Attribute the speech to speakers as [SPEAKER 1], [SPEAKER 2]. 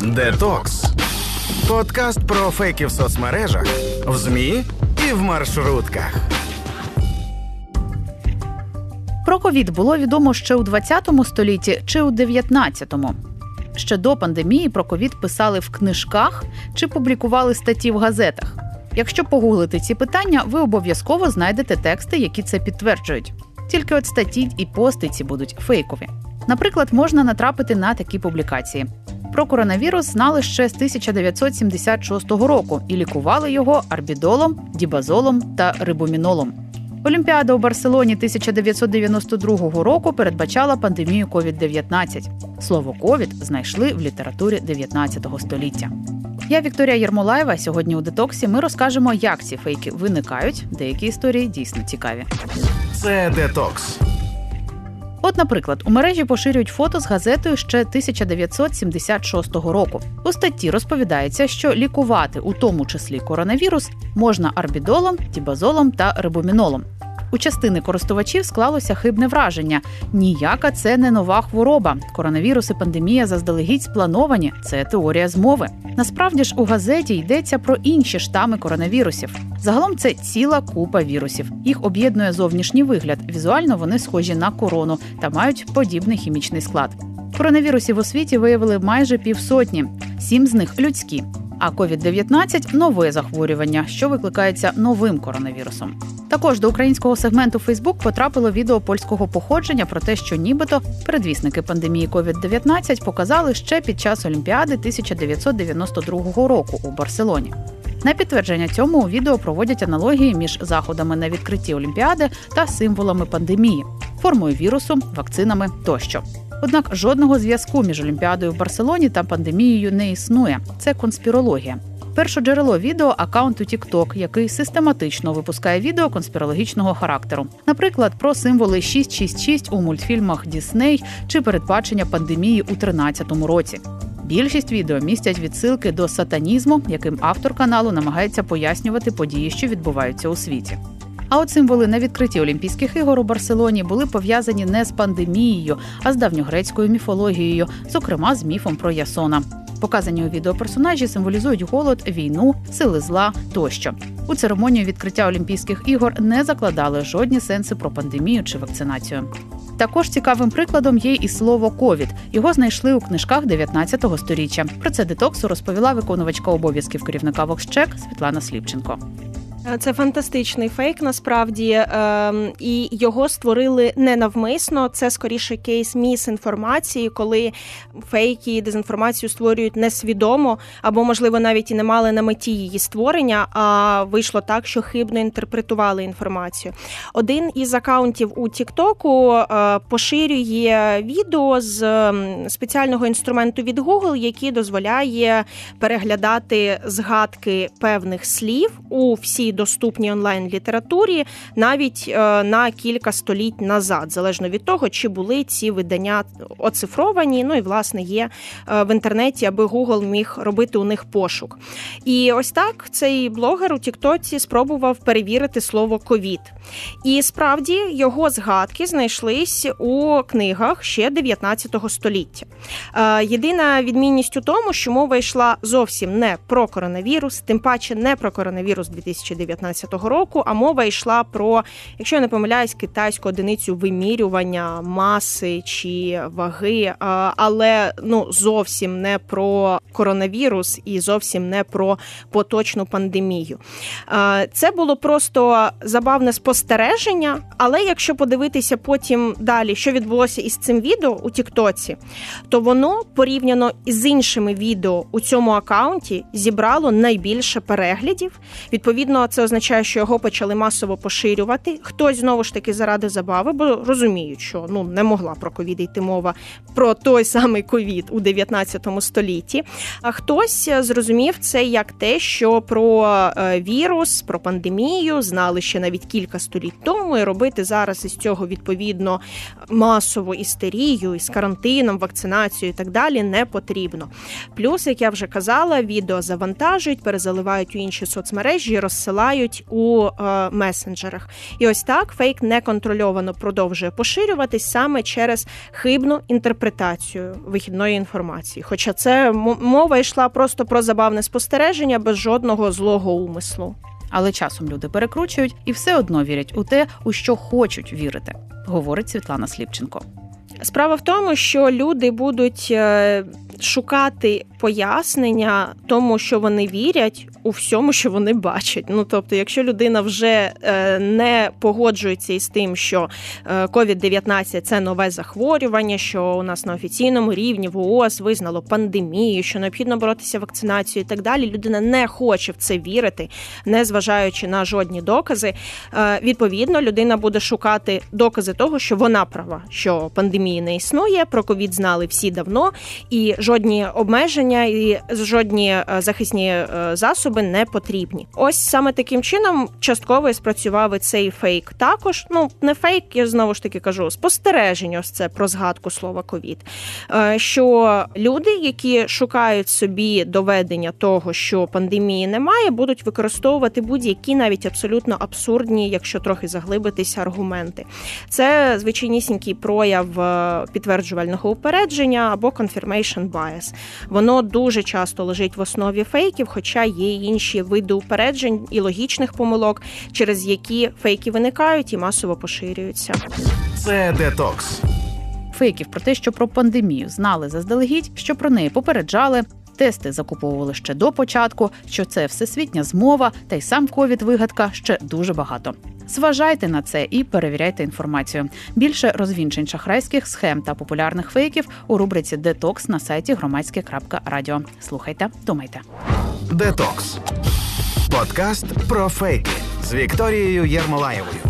[SPEAKER 1] Детокс. Подкаст про фейки в соцмережах, в ЗМІ і в маршрутках.
[SPEAKER 2] Про ковід було відомо ще у 20 столітті чи у 19-му. Ще до пандемії про ковід писали в книжках чи публікували статті в газетах. Якщо погуглити ці питання, ви обов'язково знайдете тексти, які це підтверджують. Тільки от статті і пости ці будуть фейкові. Наприклад, можна натрапити на такі публікації. Про коронавірус знали ще з 1976 року і лікували його арбідолом, дібазолом та рибомінолом. Олімпіада у Барселоні 1992 року передбачала пандемію COVID-19. Слово ковід знайшли в літературі 19 століття. Я Вікторія Єрмолаєва. Сьогодні у детоксі ми розкажемо, як ці фейки виникають. Деякі історії дійсно цікаві.
[SPEAKER 1] Це детокс.
[SPEAKER 2] От, наприклад, у мережі поширюють фото з газетою ще 1976 року. У статті розповідається, що лікувати, у тому числі коронавірус, можна арбідолом, тібазолом та рибомінолом. У частини користувачів склалося хибне враження: ніяка це не нова хвороба. Коронавірус і пандемія заздалегідь сплановані. Це теорія змови. Насправді ж у газеті йдеться про інші штами коронавірусів. Загалом це ціла купа вірусів. Їх об'єднує зовнішній вигляд. Візуально вони схожі на корону та мають подібний хімічний склад. Коронавірусів у світі виявили майже півсотні, сім з них людські. А COVID-19 – нове захворювання, що викликається новим коронавірусом. Також до українського сегменту Фейсбук потрапило відео польського походження про те, що нібито передвісники пандемії COVID-19 показали ще під час Олімпіади 1992 року у Барселоні. На підтвердження цьому у відео проводять аналогії між заходами на відкритті Олімпіади та символами пандемії, формою вірусу, вакцинами тощо. Однак жодного зв'язку між Олімпіадою в Барселоні та пандемією не існує. Це конспірологія. Перше джерело відео аккаунту TikTok, який систематично випускає відео конспірологічного характеру, наприклад, про символи 666 у мультфільмах Дісней чи передбачення пандемії у 2013 році. Більшість відео містять відсилки до сатанізму, яким автор каналу намагається пояснювати події, що відбуваються у світі. А от символи на відкритті Олімпійських ігор у Барселоні були пов'язані не з пандемією, а з давньогрецькою міфологією, зокрема з міфом про Ясона. Показані у відео персонажі символізують голод, війну, сили зла тощо. У церемонію відкриття Олімпійських ігор не закладали жодні сенси про пандемію чи вакцинацію. Також цікавим прикладом є і слово ковід. Його знайшли у книжках 19 століття. Про це детоксу розповіла виконувачка обов'язків керівника Воксчек Світлана Сліпченко.
[SPEAKER 3] Е, це фантастичний фейк, насправді, ем, і його створили не навмисно. Це скоріше кейс міс-інформації, коли фейки і дезінформацію створюють несвідомо, або, можливо, навіть і не мали на меті її створення, а вийшло так, що хибно інтерпретували інформацію. Один із акаунтів у Тіктоку е, поширює відео з ем, спеціального інструменту від Google, який дозволяє переглядати згадки певних слів у всій доступній онлайн літературі навіть е, на кілька століть назад, залежно від того, чи були ці видання оцифровані. Ну і власне є е, в інтернеті, аби Google міг робити у них пошук. І ось так цей блогер у Тіктоці спробував перевірити слово ковід. І справді його згадки знайшлись у книгах ще 19 століття. Е, єдина відмінність у тому, що мова йшла зовсім не про коронавірус, тим паче не про коронавірус 2019 2019 року. А мова йшла про, якщо я не помиляюсь, китайську одиницю вимірювання маси чи ваги, але ну зовсім не про коронавірус і зовсім не про поточну пандемію. Це було просто забавне спостереження. Але якщо подивитися потім далі, що відбулося із цим відео у Тіктоці, то воно порівняно з іншими відео у цьому акаунті зібрало найбільше переглядів. Відповідно, це означає, що його почали масово поширювати. Хтось знову ж таки заради забави, бо розуміють, що ну не могла про ковід йти мова про той самий ковід у 19 столітті. А хтось зрозумів це як те, що про е, вірус, про пандемію знали ще навіть кілька століть тому, і робити зараз із цього відповідно масову істерію із карантином, вакцинацією і так далі не потрібно. Плюс, як я вже казала, відео завантажують, перезаливають у інші соцмережі, розсилають надсилають у е, месенджерах. І ось так фейк неконтрольовано продовжує поширюватись саме через хибну інтерпретацію вихідної інформації. Хоча це мова йшла просто про забавне спостереження без жодного злого умислу.
[SPEAKER 2] Але часом люди перекручують і все одно вірять у те, у що хочуть вірити, говорить Світлана Сліпченко.
[SPEAKER 3] Справа в тому, що люди будуть е, шукати пояснення тому, що вони вірять у всьому, що вони бачать. Ну тобто, якщо людина вже е, не погоджується із тим, що COVID-19 е, – це нове захворювання, що у нас на офіційному рівні в ООС визнало пандемію, що необхідно боротися вакцинацією і так далі. Людина не хоче в це вірити, не зважаючи на жодні докази. Е, відповідно, людина буде шукати докази того, що вона права, що пандемії не існує. Про ковід знали всі давно, і жодні обмеження і жодні захисні засоби засоби не потрібні. Ось саме таким чином частково спрацював і цей фейк. Також ну не фейк, я знову ж таки кажу, спостереження. Ось це про згадку слова ковід. Е, що люди, які шукають собі доведення того, що пандемії немає, будуть використовувати будь-які навіть абсолютно абсурдні, якщо трохи заглибитися, аргументи. Це звичайнісінький прояв е, підтверджувального упередження або confirmation bias. Воно дуже часто лежить в основі фейків, хоча є інші види упереджень і логічних помилок, через які фейки виникають і масово поширюються.
[SPEAKER 1] Це детокс.
[SPEAKER 2] Фейків про те, що про пандемію знали заздалегідь, що про неї попереджали. Тести закуповували ще до початку, що це всесвітня змова, та й сам ковід вигадка ще дуже багато. Зважайте на це і перевіряйте інформацію. Більше розвінчень шахрайських схем та популярних фейків у рубриці Детокс на сайті громадське.радіо. Слухайте, думайте.
[SPEAKER 1] Детокс подкаст про фейки з Вікторією Єрмолаєвою.